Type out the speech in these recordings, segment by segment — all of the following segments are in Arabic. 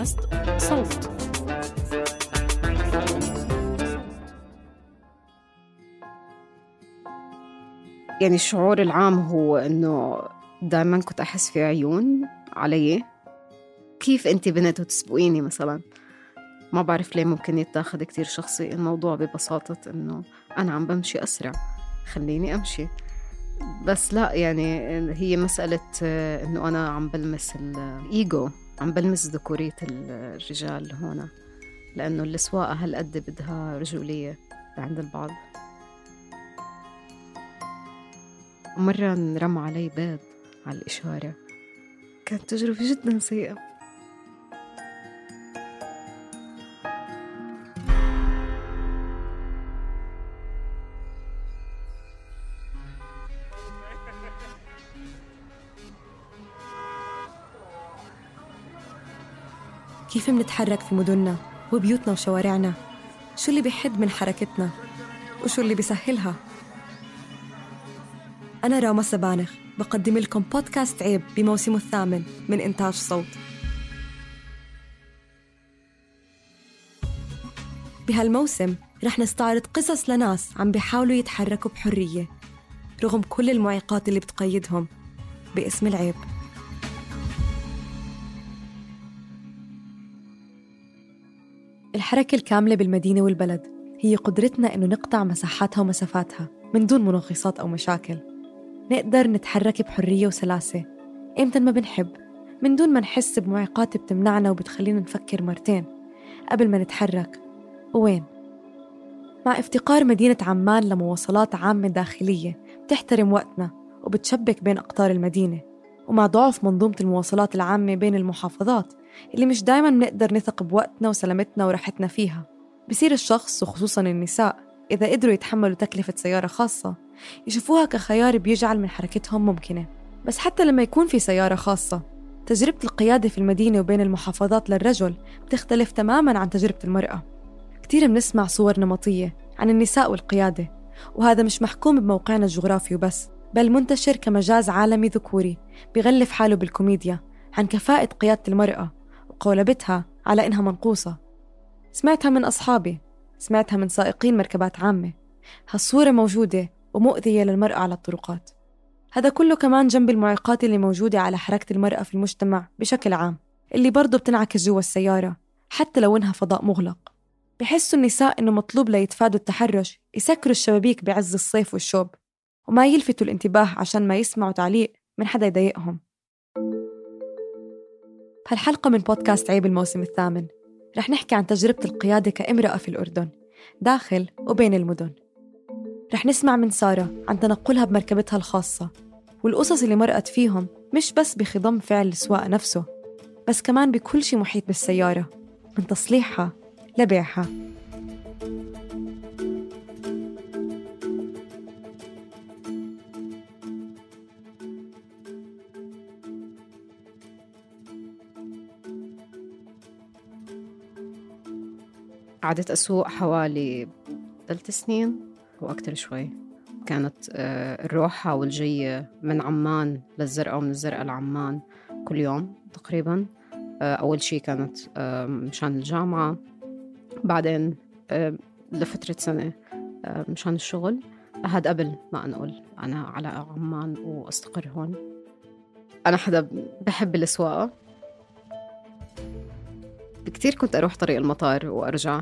بودكاست صوت. يعني الشعور العام هو إنه دائما كنت أحس في عيون علي. كيف أنت بنت وتسبقيني مثلا؟ ما بعرف ليه ممكن يتاخد كتير شخصي الموضوع ببساطة إنه أنا عم بمشي أسرع. خليني أمشي. بس لا يعني هي مسألة إنه أنا عم بلمس الإيجو عم بلمس ذكورية الرجال هون لأنه السواقة هالقد بدها رجولية عند البعض. مرة انرمى علي بيض على الإشارة. كانت تجربة جدا سيئة. كيف منتحرك في مدننا وبيوتنا وشوارعنا؟ شو اللي بيحد من حركتنا؟ وشو اللي بيسهلها؟ أنا راما سبانخ بقدم لكم بودكاست عيب بموسمه الثامن من إنتاج صوت. بهالموسم رح نستعرض قصص لناس عم بيحاولوا يتحركوا بحرية رغم كل المعيقات اللي بتقيدهم باسم العيب. الحركة الكاملة بالمدينة والبلد هي قدرتنا إنه نقطع مساحاتها ومسافاتها من دون منغصات أو مشاكل. نقدر نتحرك بحرية وسلاسة. إمتى ما بنحب؟ من دون ما نحس بمعيقات بتمنعنا وبتخلينا نفكر مرتين قبل ما نتحرك. وين؟ مع افتقار مدينة عمان لمواصلات عامة داخلية بتحترم وقتنا وبتشبك بين أقطار المدينة ومع ضعف منظومة المواصلات العامة بين المحافظات اللي مش دايما بنقدر نثق بوقتنا وسلامتنا وراحتنا فيها. بصير الشخص وخصوصا النساء إذا قدروا يتحملوا تكلفة سيارة خاصة يشوفوها كخيار بيجعل من حركتهم ممكنة. بس حتى لما يكون في سيارة خاصة تجربة القيادة في المدينة وبين المحافظات للرجل بتختلف تماما عن تجربة المرأة. كتير بنسمع صور نمطية عن النساء والقيادة وهذا مش محكوم بموقعنا الجغرافي وبس بل منتشر كمجاز عالمي ذكوري بغلف حاله بالكوميديا عن كفاءة قيادة المرأة وقولبتها على إنها منقوصة. سمعتها من أصحابي سمعتها من سائقين مركبات عامة. هالصورة موجودة ومؤذية للمرأة على الطرقات. هذا كله كمان جنب المعيقات اللي موجودة على حركة المرأة في المجتمع بشكل عام اللي برضه بتنعكس جوا السيارة حتى لو إنها فضاء مغلق. بحسوا النساء إنه مطلوب ليتفادوا التحرش يسكروا الشبابيك بعز الصيف والشوب وما يلفتوا الانتباه عشان ما يسمعوا تعليق من حدا يضايقهم. بهالحلقة من بودكاست عيب الموسم الثامن. رح نحكي عن تجربة القيادة كامرأة في الأردن داخل وبين المدن. رح نسمع من سارة عن تنقلها بمركبتها الخاصة والقصص اللي مرقت فيهم مش بس بخضم فعل السواقة نفسه بس كمان بكل شي محيط بالسيارة من تصليحها لبيعها. قعدت أسوق حوالي ثلاث سنين وأكتر شوي. كانت آه، الروحة والجية من عمان للزرقاء ومن الزرقاء لعمان كل يوم تقريبا. آه، أول شي كانت مشان الجامعة. بعدين لفترة سنة مشان الشغل. هاد قبل ما أنقل. أنا على عمان وأستقر هون. أنا حدا بحب السواقة كتير كنت أروح طريق المطار وأرجع.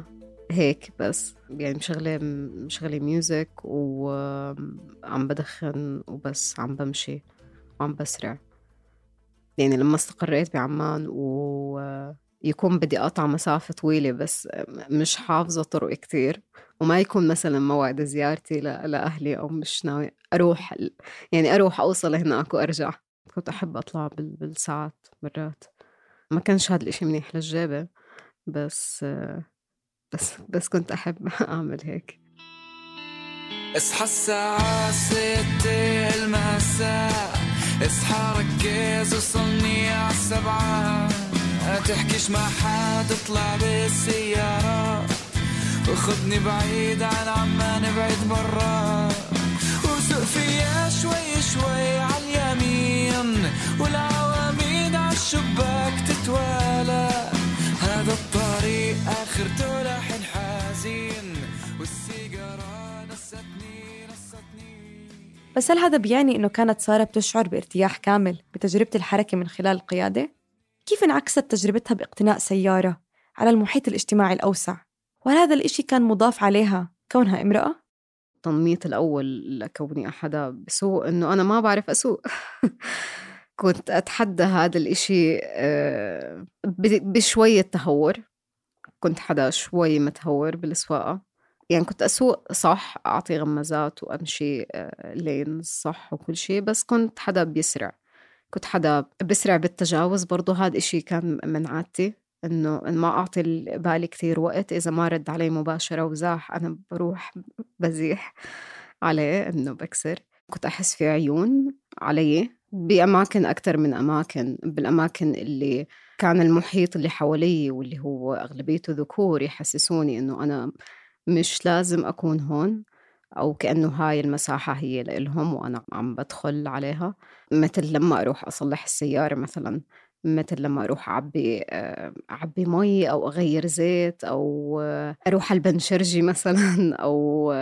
هيك بس يعني مشغلة مشغلة ميوزك وعم بدخن وبس عم بمشي وعم بسرع. يعني لما استقريت بعمان ويكون بدي أقطع مسافة طويلة بس مش حافظة طرق كتير. وما يكون مثلا موعد زيارتي لأهلي أو مش ناوي أروح يعني أروح أوصل هناك وأرجع. كنت أحب أطلع بالساعات مرات. ما كانش هذا الإشي منيح للجابة بس بس بس كنت أحب أعمل هيك. اصحى الساعة ستة المساء اصحى ركز وصلني عالسبعة تحكيش مع حد اطلع بالسيارة. وخدني بعيد عن عمان بعيد برا. وسوق فيها شوي شوي عاليمين والعواميد عالشباك بس هل هذا بيعني إنه كانت سارة بتشعر بارتياح كامل بتجربة الحركة من خلال القيادة؟ كيف انعكست تجربتها باقتناء سيارة على المحيط الاجتماعي الأوسع؟ وهل هذا الإشي كان مضاف عليها كونها امرأة؟ التنميط الأول لكوني أحدا بسوق إنه أنا ما بعرف أسوق كنت أتحدى هذا الإشي آه، بشوية تهور كنت حدا شوي متهور بالسواقة يعني كنت أسوق صح أعطي غمازات وأمشي لين آه، صح وكل شيء بس كنت حدا بيسرع. كنت حدا بسرع بالتجاوز برضه هذا إشي كان من عادتي إنه ما أعطي بالي كتير وقت إذا ما رد علي مباشرة وزاح أنا بروح بزيح عليه إنه بكسر. كنت أحس في عيون علي بأماكن أكثر من أماكن بالأماكن اللي كان المحيط اللي حوالي واللي هو أغلبيته ذكور يحسسوني إنه أنا مش لازم أكون هون أو كأنه هاي المساحة هي لإلهم وأنا عم بدخل عليها. مثل لما أروح أصلح السيارة مثلا مثل لما أروح أعبي آه، أعبي مي أو أغير زيت أو أروح البنشرجي مثلا أو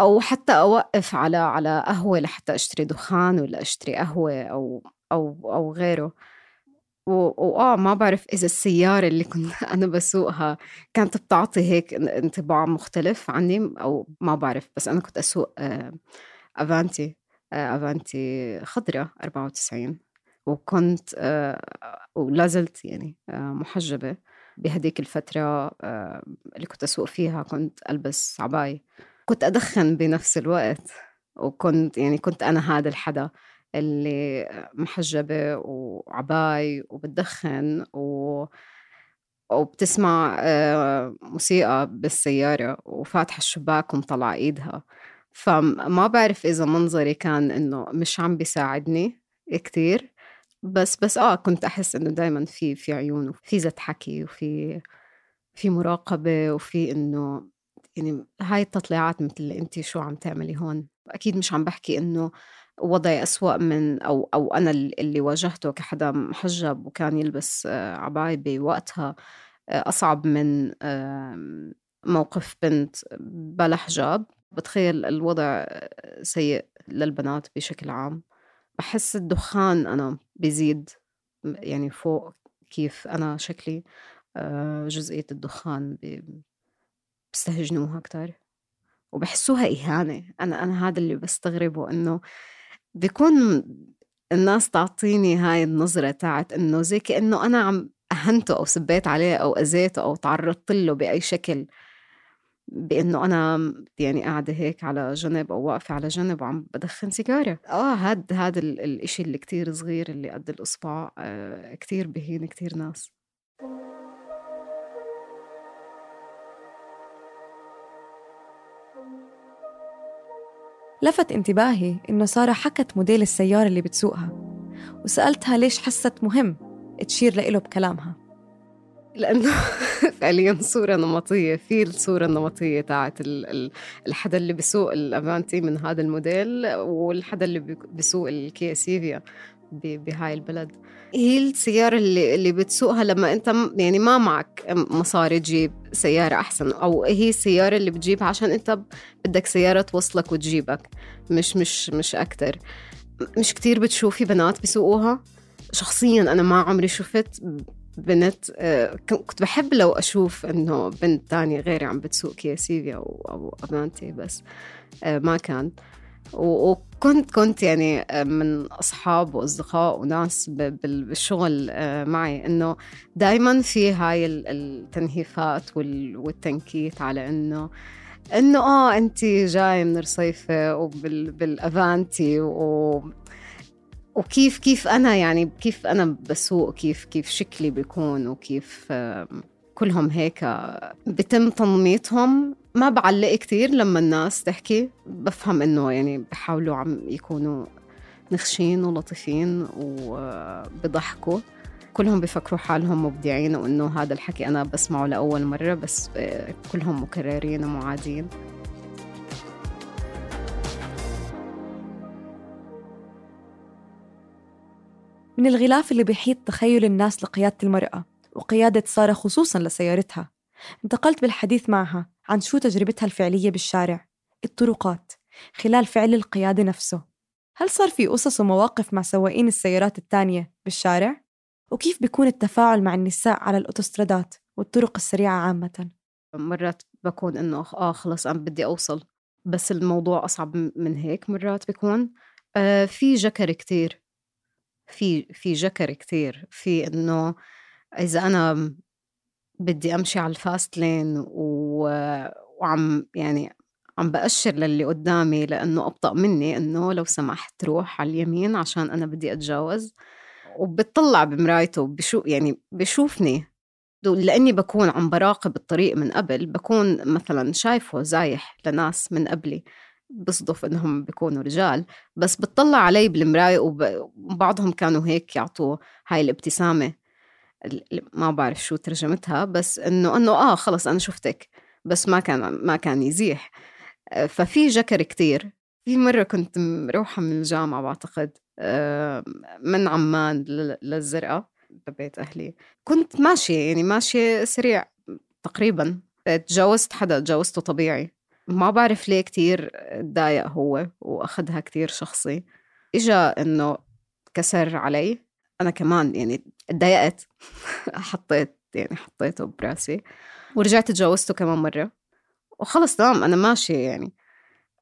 أو حتى أوقف على على قهوة لحتى أشتري دخان ولا أشتري قهوة أو أو أو غيره. وآه ما بعرف إذا السيارة اللي كنت أنا بسوقها كانت بتعطي هيك انطباع مختلف عني أو ما بعرف بس أنا كنت أسوق آه، أفانتي آه، أفانتي خضرة 94 وكنت آه، ولا زلت يعني محجبة بهديك الفترة اللي كنت أسوق فيها كنت ألبس عباية. كنت أدخن بنفس الوقت وكنت يعني كنت أنا هذا الحدا. اللي محجبة وعباي وبتدخن و وبتسمع آه، موسيقى بالسيارة وفاتحة الشباك ومطلع إيدها. فما بعرف إذا منظري كان إنه مش عم بيساعدني كتير بس بس آه كنت أحس إنه دايما في في عيون وفي زت حكي وفي في مراقبة وفي إنه يعني هاي التطليعات مثل أنت شو عم تعملي هون. أكيد مش عم بحكي إنه وضعي أسوأ من أو أو أنا اللي واجهته كحدا محجب وكان يلبس آه، عباية بوقتها آه، أصعب من موقف بنت بلا حجاب. بتخيل الوضع سيء للبنات بشكل عام. بحس الدخان أنا بيزيد يعني فوق كيف أنا شكلي. آه، جزئية الدخان بيستهجنوها أكتر وبحسوها إهانة. أنا أنا هذا اللي بستغربه إنه بيكون الناس تعطيني هاي النظرة تاعت إنه زي كأنه أنا عم أهنته أو سبيت عليه أو أذيته أو تعرضت له بأي شكل. بأنه أنا يعني قاعدة هيك على جنب أو واقفة على جنب وعم بدخن سيجارة. آه هاد هذا الإشي اللي كتير صغير اللي قد الاصبع آه كتير بهين كتير ناس. لفت انتباهي إنه سارة حكت موديل السيارة اللي بتسوقها وسألتها ليش حست مهم تشير لإله بكلامها. لأنه فعليا صورة نمطية في الصورة النمطية تاعت الحدا اللي بيسوق الأفانتي من هذا الموديل والحدا اللي بيسوق الكيا سيفيا بهاي البلد. هي السيارة اللي, اللي بتسوقها لما أنت يعني ما معك مصاري تجيب سيارة أحسن أو هي السيارة اللي بتجيبها عشان أنت بدك سيارة توصلك وتجيبك مش مش مش أكتر. مش كتير بتشوفي بنات بيسوقوها شخصيا أنا ما عمري شفت بنت آه، كنت بحب لو أشوف إنه بنت تانية غيري عم بتسوق كيا سيفيا أو, أو أفانتي بس آه، ما كان. وكنت كنت يعني آه، من أصحاب وأصدقاء وناس بالشغل معي إنه دائما في هاي التنهيفات والتنكيت على انه إنه آه أنت جاي من رصيفه وبالافانتي و وكيف كيف أنا يعني كيف أنا بسوق كيف كيف شكلي بيكون وكيف كلهم هيك بتم تنميطهم ما بعلق كتير لما الناس تحكي بفهم إنه يعني بحاولوا عم يكونوا نخشين ولطيفين وبضحكوا. كلهم بفكروا حالهم مبدعين وإنه هذا الحكي أنا بسمعه لأول مرة بس كلهم مكررين ومعادين. من الغلاف اللي بيحيط تخيل الناس لقيادة المرأة. وقيادة سارة خصوصا لسيارتها. انتقلت بالحديث معها عن شو تجربتها الفعلية بالشارع. الطرقات. خلال فعل القيادة نفسه. هل صار في قصص ومواقف مع سواقين السيارات التانية بالشارع؟ وكيف بيكون التفاعل مع النساء على الأوتوسترادات والطرق السريعة عامة؟ مرات بكون إنه آه خلص أنا بدي أوصل بس الموضوع أصعب من هيك مرات بيكون. آه في جكر كتير. في في جكر كتير. في إنه إذا أنا بدي أمشي على الفاست لين و... وعم يعني عم بأشر للي قدامي لأنه أبطأ مني إنه لو سمحت روح على اليمين عشان أنا بدي أتجاوز. وبتطلع بمرايته بشو يعني بشوفني. لأني بكون عم براقب الطريق من قبل بكون مثلا شايفه زايح لناس من قبلي بصدف إنهم بيكونوا رجال. بس بتطلع علي بالمراية وبعضهم كانوا هيك يعطوا هاي الابتسامة. ما بعرف شو ترجمتها بس إنه إنه آه خلص أنا شفتك بس ما كان ما كان يزيح. ففي جكر كتير. في مرة كنت مروحة من الجامعة بعتقد من عمان للزرقاء ببيت أهلي. كنت ماشية يعني ماشية سريع تقريبا. تجاوزت حدا تجاوزته طبيعي. ما بعرف ليه كتير تضايق هو وأخذها كتير شخصي. إجا إنه كسر علي. أنا كمان يعني تضايقت حطيت يعني حطيته براسي. ورجعت تجاوزته كمان مرة. وخلص تمام. أنا ماشية يعني.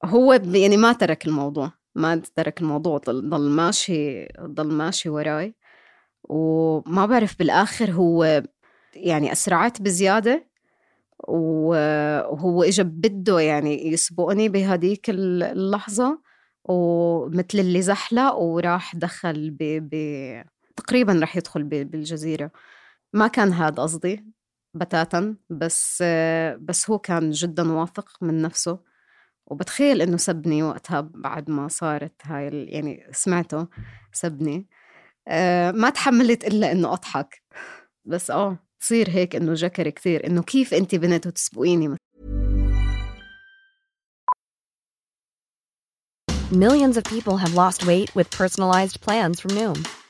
هو يعني ما ترك الموضوع. ما ترك الموضوع. ضل, ضل ماشي ضل ماشي وراي. وما بعرف بالآخر هو يعني أسرعت بزيادة. وهو إجا بده يعني يسبقني بهديك اللحظة. ومثل اللي زحلق. وراح دخل ب... ب... تقريبا رح يدخل بالجزيرة. ما كان هذا قصدي بتاتا بس بس هو كان جدا واثق من نفسه. وبتخيل إنه سبني وقتها بعد ما صارت هاي يعني سمعته سبني. أه ما تحملت إلا إنه أضحك. بس آه تصير هيك إنه جكر كثير إنه كيف أنت بنت وتسبقيني؟ Millions of people have lost weight with personalized plans from Noom,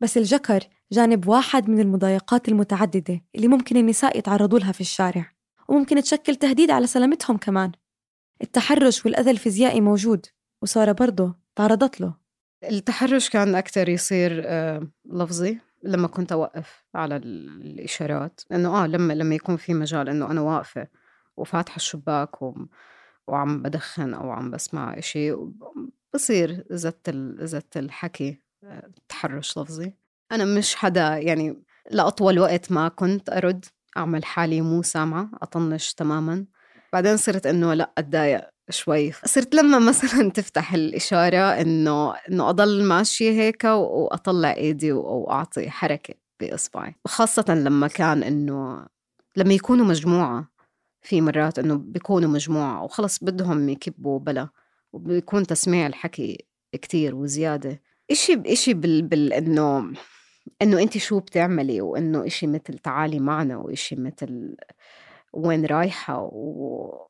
بس الجكر جانب واحد من المضايقات المتعددة اللي ممكن النساء يتعرضوا لها في الشارع وممكن تشكل تهديد على سلامتهم كمان. التحرش والأذى الفيزيائي موجود وسارة برضه تعرضت له. التحرش كان أكتر يصير آه، لفظي لما كنت أوقف على الإشارات. إنه آه لما لما يكون في مجال إنه أنا واقفة وفاتحة الشباك و... وعم بدخن أو عم بسمع إشي بصير زت زت الحكي. تحرش لفظي؟ أنا مش حدا يعني لأطول وقت ما كنت أرد أعمل حالي مو سامعة أطنش تماما. بعدين صرت إنه لا أتضايق شوي. صرت لما مثلا تفتح الإشارة إنه إنه أضل ماشية هيك وأطلع إيدي وأعطي حركة بإصبعي. خاصة لما كان إنه لما يكونوا مجموعة في مرات إنه بيكونوا مجموعة وخلص بدهم يكبوا بلا وبيكون تسميع الحكي كتير وزيادة. إشي بإشي بال, بال إنه أنت شو بتعملي وإنه إشي مثل تعالي معنا وإشي مثل وين رايحة و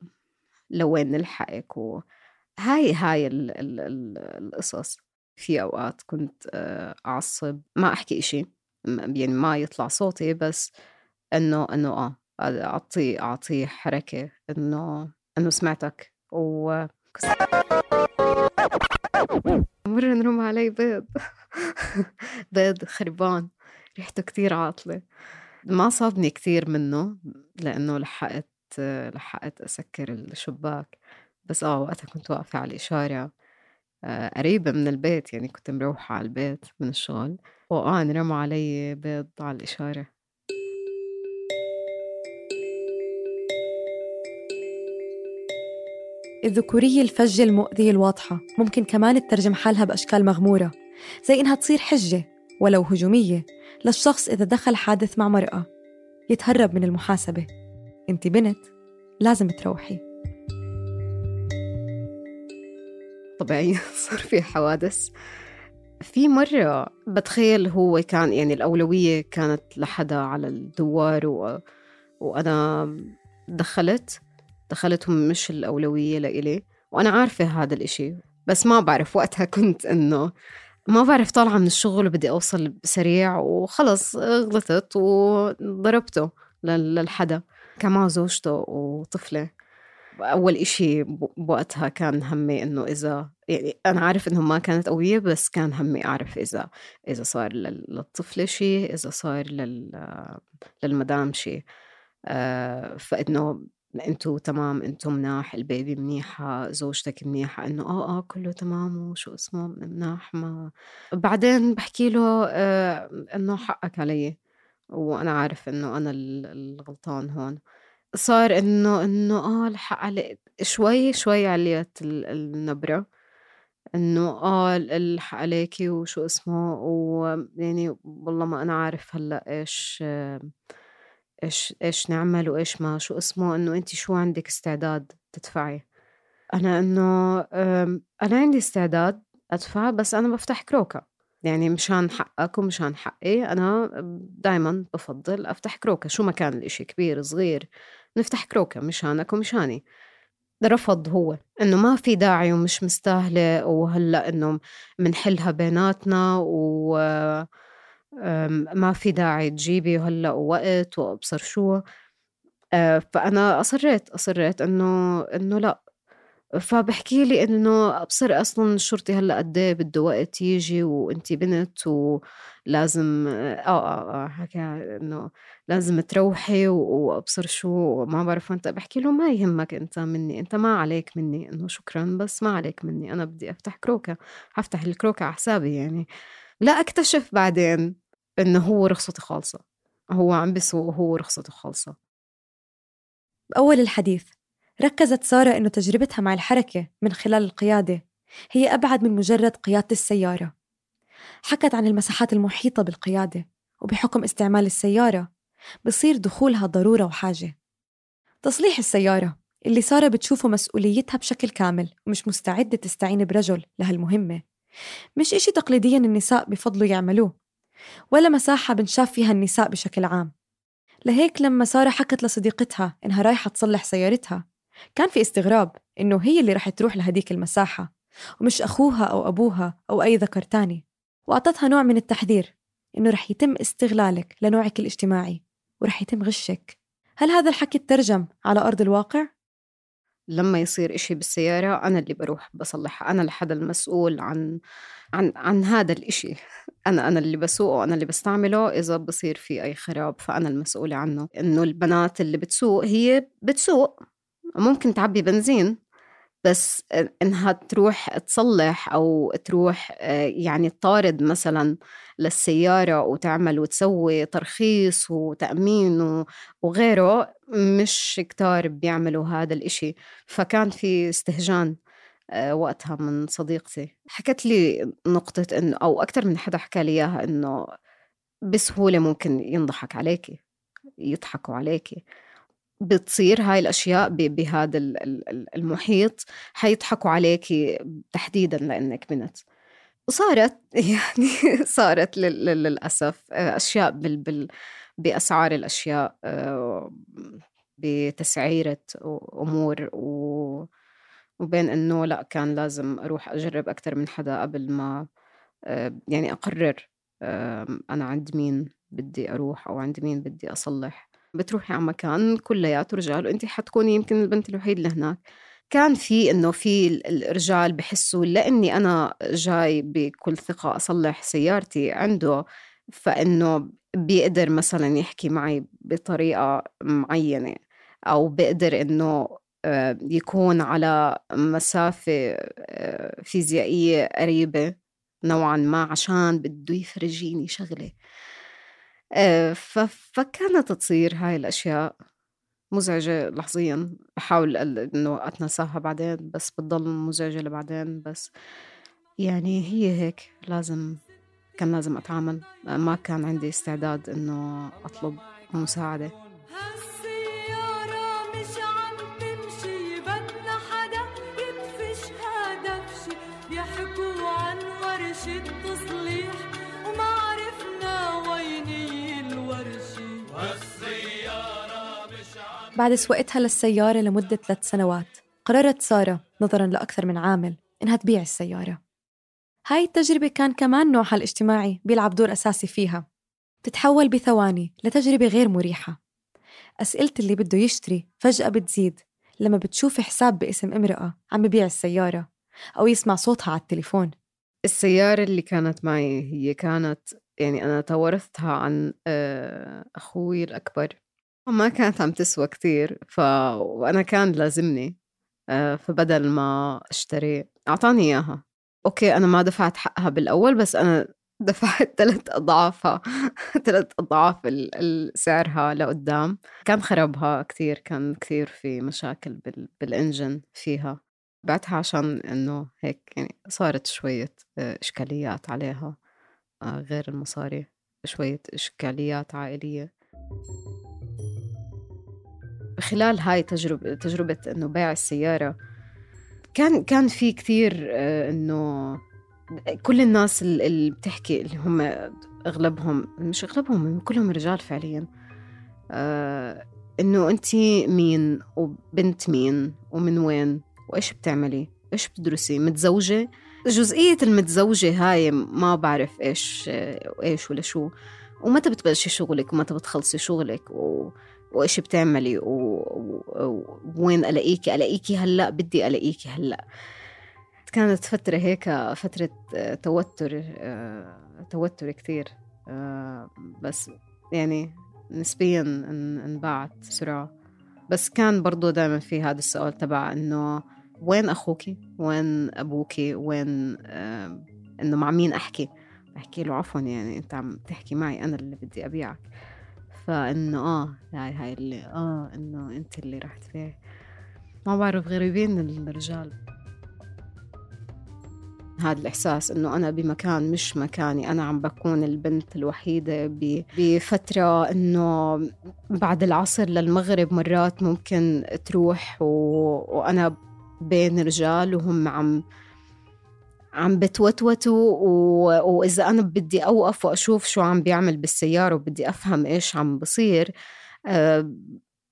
لوين نلحقك وهاي هاي ال ال ال القصص. في أوقات كنت آه، أعصب. ما أحكي إشي. يعني ما يطلع صوتي بس إنه إنه آه أعطي أعطي حركة إنه إنه سمعتك و مرة نرم علي بيض. بيض خربان ريحته كتير عاطلة. ما صابني كتير منه لأنه لحقت لحقت أسكر الشباك. بس آه وقتها كنت واقفة على الإشارة آه قريبة من البيت يعني كنت مروحة على البيت من الشغل. وآه انرمى علي بيض على الإشارة. الذكورية الفجة المؤذية الواضحة. ممكن كمان تترجم حالها بأشكال مغمورة زي إنها تصير حجة ولو هجومية للشخص إذا دخل حادث مع مرأة يتهرب من المحاسبة. انت بنت لازم تروحي. طبيعي صار في حوادث. في مرة بتخيل هو كان يعني الأولوية كانت لحدا على الدوار و... وأنا دخلت. دخلتهم مش الأولوية لإلي وأنا عارفة هذا الإشي بس ما بعرف وقتها كنت إنه ما بعرف طالعة من الشغل وبدي أوصل سريع وخلص غلطت وضربته للحدا كان معه زوجته وطفلة. أول إشي بوقتها كان همي إنه إذا يعني أنا عارف إنه ما كانت قوية بس كان همي أعرف إذا إذا صار للطفلة شيء إذا صار لل للمدام شيء آه فإنه أنتو تمام انتو مناح البيبي منيحة زوجتك منيحة إنه آه آه كله تمام وشو اسمه مناح ما بعدين بحكي له آه إنه حقك علي وأنا عارف إنه أنا الغلطان هون. صار إنه إنه آه الحق علي شوي شوي عليت النبرة إنه آه الحق عليكي وشو اسمه ويعني والله ما أنا عارف هلأ إيش إيش إيش نعمل وإيش ما شو اسمه إنه انت شو عندك استعداد تدفعي؟ أنا إنه أنا عندي استعداد أدفع بس أنا بفتح كروكا يعني مشان حقك ومشان حقي أنا دايما بفضل أفتح كروكا شو ما كان الإشي كبير صغير نفتح كروكا مشانك ومشاني. رفض هو. إنه ما في داعي ومش مستاهلة وهلأ إنه منحلها بيناتنا و ما في داعي تجيبي هلأ وقت وأبصر شو. آه، فأنا أصريت أصريت إنه إنه لأ. فبحكي لي إنه أبصر أصلا الشرطي هلأ قد إيه بده وقت يجي وانت بنت ولازم آه آه آه حكى إنه لازم تروحي وأبصر شو. ما بعرف انت بحكي له ما يهمك أنت مني أنت ما عليك مني. إنه شكرا بس ما عليك مني. أنا بدي أفتح كروكا حفتح الكروكا على حسابي يعني. لا أكتشف بعدين. انه هو رخصتي خالصة. هو عم بسوق وهو رخصته خالصة. بأول الحديث ركزت سارة إنه تجربتها مع الحركة من خلال القيادة هي أبعد من مجرد قيادة السيارة. حكت عن المساحات المحيطة بالقيادة وبحكم استعمال السيارة بصير دخولها ضرورة وحاجة. تصليح السيارة اللي سارة بتشوفه مسؤوليتها بشكل كامل ومش مستعدة تستعين برجل لهالمهمة مش إشي تقليديا النساء بفضلوا يعملوه. ولا مساحة بنشاف فيها النساء بشكل عام. لهيك لما سارة حكت لصديقتها إنها رايحة تصلح سيارتها كان في استغراب إنه هي اللي رح تروح لهديك المساحة ومش أخوها أو أبوها أو أي ذكر تاني. وأعطتها نوع من التحذير إنه رح يتم استغلالك لنوعك الاجتماعي ورح يتم غشك. هل هذا الحكي ترجم على أرض الواقع؟ لما يصير إشي بالسيارة أنا اللي بروح بصلحها أنا الحدا المسؤول عن عن عن هذا الإشي. أنا أنا اللي بسوقه أنا اللي بستعمله إذا بصير في أي خراب فأنا المسؤولة عنه. إنه البنات اللي بتسوق هي بتسوق. ممكن تعبي بنزين بس إنها تروح تصلح أو تروح آه، يعني تطارد مثلا للسيارة وتعمل وتسوي ترخيص وتأمين وغيره مش كتار بيعملوا هذا الإشي. فكان في استهجان. وقتها من صديقتي. حكت لي نقطة إنه أو أكثر من حدا حكى لي إياها إنه بسهولة ممكن ينضحك عليكي يضحكوا عليكي بتصير هاي الأشياء بهذا المحيط حيضحكوا عليكي تحديدا لأنك بنت. وصارت يعني صارت للأسف آه، أشياء بال بال بأسعار الأشياء آه، بتسعيرة أمور و وبين إنه لأ كان لازم أروح أجرب أكثر من حدا قبل ما آه، يعني أقرر أنا عند مين بدي أروح أو عند مين بدي أصلح. بتروحي على مكان كلياته رجال وانت حتكوني يمكن البنت الوحيد اللي هناك. كان في إنه في الرجال بحسوا لإني أنا جاي بكل ثقة أصلح سيارتي عنده فإنه بيقدر مثلا يحكي معي بطريقة معينة أو بيقدر إنه يكون على مسافة آه، فيزيائية قريبة نوعا ما عشان بده يفرجيني شغلة. آه، فكانت تصير هاي الأشياء مزعجة لحظيا. بحاول إنه أتناساها بعدين بس بتضل مزعجة لبعدين. بس يعني هي هيك لازم كان لازم أتعامل. ما كان عندي استعداد إنه أطلب مساعدة. بعد سوقتها للسيارة لمدة ثلاث سنوات. قررت سارة نظرا لأكثر من عامل إنها تبيع السيارة. هاي التجربة كان كمان نوعها الاجتماعي بيلعب دور أساسي فيها. تتحول بثواني لتجربة غير مريحة. أسئلة اللي بده يشتري فجأة بتزيد لما بتشوف حساب باسم امرأة عم ببيع السيارة أو يسمع صوتها على التليفون. السيارة اللي كانت معي هي كانت يعني أنا تورثتها عن آه، أخوي الأكبر. ما كانت عم تسوى كتير ف... وأنا كان لازمني آه، فبدل ما أشتري أعطاني إياها. أوكي أنا ما دفعت حقها بالأول بس أنا دفعت ثلاث أضعافها ثلاث أضعاف سعرها لقدام. كان خربها كتير كان كتير في مشاكل بال... بالإنجن فيها. بعتها عشان إنه هيك يعني صارت شوية آه، إشكاليات عليها آه، غير المصاري شوية إشكاليات عائلية. خلال هاي تجربة تجربة إنه بيع السيارة كان كان في كثير آه، إنه كل الناس اللي بتحكي اللي هم أغلبهم مش أغلبهم كلهم رجال فعليا آه، إنه أنت مين وبنت مين ومن وين وإيش بتعملي؟ إيش بتدرسي؟ متزوجة؟ جزئية المتزوجة هاي ما بعرف إيش إيش ولا شو ومتى بتبلشي شغلك ومتى بتخلصي شغلك و... وإيش بتعملي؟ ووين و... ألاقيكي؟ ألاقيكي هلأ بدي ألاقيكي هلأ. كانت فترة هيك فترة توتر توتر كتير. بس يعني نسبيا انباعت بسرعة. بس كان برضو دائما في هذا السؤال تبع إنه وين أخوكي؟ وين أبوكي؟ وين آه إنه مع مين أحكي؟ بحكي له عفوا يعني أنت عم تحكي معي أنا اللي بدي أبيعك. فإنه آه هاي هاي اللي آه إنه أنت اللي رح تبيعي ما بعرف غريبين الرجال. هذا الإحساس إنه أنا بمكان مش مكاني. أنا عم بكون البنت الوحيدة بفترة إنه بعد العصر للمغرب مرات ممكن تروح و... وأنا بين رجال وهم عم عم بتوتوتوا و... وإذا أنا بدي أوقف وأشوف شو عم بيعمل بالسيارة وبدي أفهم إيش عم بصير أه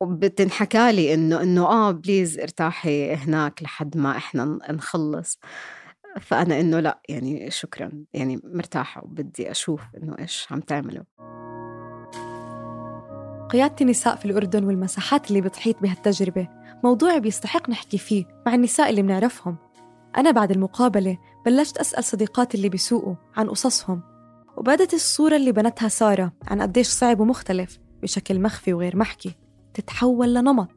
بتنحكى لي إنه إنه آه بليز ارتاحي هناك لحد ما إحنا نخلص. فأنا إنه لا يعني شكرا يعني مرتاحة وبدي أشوف إنه إيش عم تعملوا. قيادة النساء في الأردن والمساحات اللي بتحيط بهالتجربة موضوع بيستحق نحكي فيه مع النساء اللي بنعرفهم. أنا بعد المقابلة بلشت أسأل صديقاتي اللي بيسوقوا عن قصصهم وبدت الصورة اللي بنتها سارة عن قديش صعب ومختلف بشكل مخفي وغير محكي تتحول لنمط.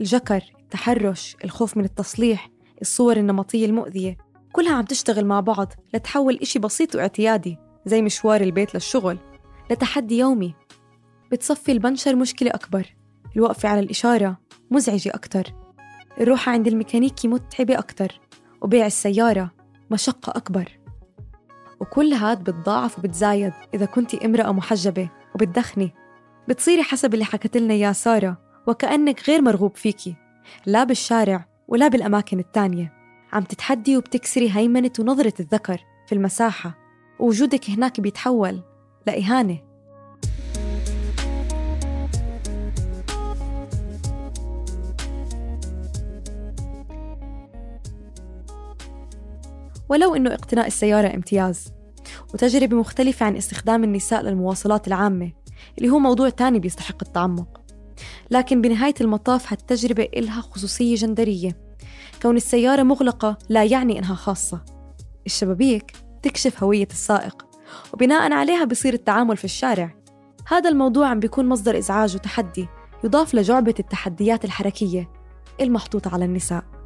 الجكر التحرش الخوف من التصليح الصور النمطية المؤذية كلها عم تشتغل مع بعض لتحول إشي بسيط واعتيادي زي مشوار البيت للشغل لتحدي يومي. بتصفي البنشر مشكلة أكبر الوقفة على الإشارة مزعجة أكتر الروحة عند الميكانيكي متعبة أكتر. وبيع السيارة مشقة أكبر. وكل هاد بتضاعف وبتزايد إذا كنتي امرأة محجبة وبتدخني. بتصيري حسب اللي حكت لنا يا سارة وكأنك غير مرغوب فيكي. لا بالشارع ولا بالأماكن التانية. عم تتحدي وبتكسري هيمنة ونظرة الذكر في المساحة. ووجودك هناك بيتحول لإهانة. ولو إنه اقتناء السيارة امتياز. وتجربة مختلفة عن استخدام النساء للمواصلات العامة اللي هو موضوع تاني بيستحق التعمق. لكن بنهاية المطاف هالتجربة إلها خصوصية جندرية. كون السيارة مغلقة لا يعني إنها خاصة. الشبابيك تكشف هوية السائق وبناء عليها بصير التعامل في الشارع. هذا الموضوع عم بيكون مصدر إزعاج وتحدي يضاف لجعبة التحديات الحركية المحطوطة على النساء.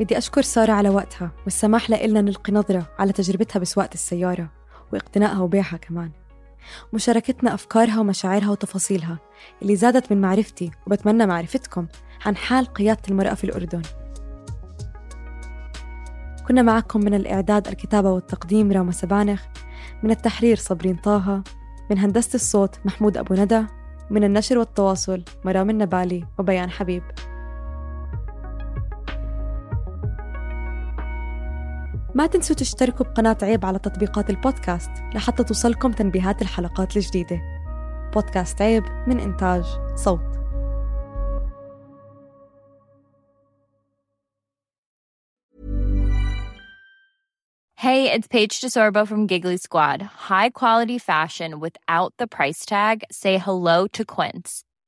بدي أشكر سارة على وقتها والسماح لإلنا نلقي نظرة على تجربتها بسواقة السيارة واقتنائها وبيعها كمان. مشاركتنا أفكارها ومشاعرها وتفاصيلها اللي زادت من معرفتي وبتمنى معرفتكم عن حال قيادة المرأة في الأردن. كنا معكم من الإعداد الكتابة والتقديم راما سبانخ من التحرير صبرين طه من هندسة الصوت محمود أبو ندى من النشر والتواصل مرام النبالي وبيان حبيب. ما تنسوا تشتركوا بقناة عيب على تطبيقات البودكاست لحتى توصلكم تنبيهات الحلقات الجديدة بودكاست عيب من إنتاج صوت Hey, it's Paige DeSorbo from Giggly Squad. High quality fashion without the price tag. Say hello to Quince.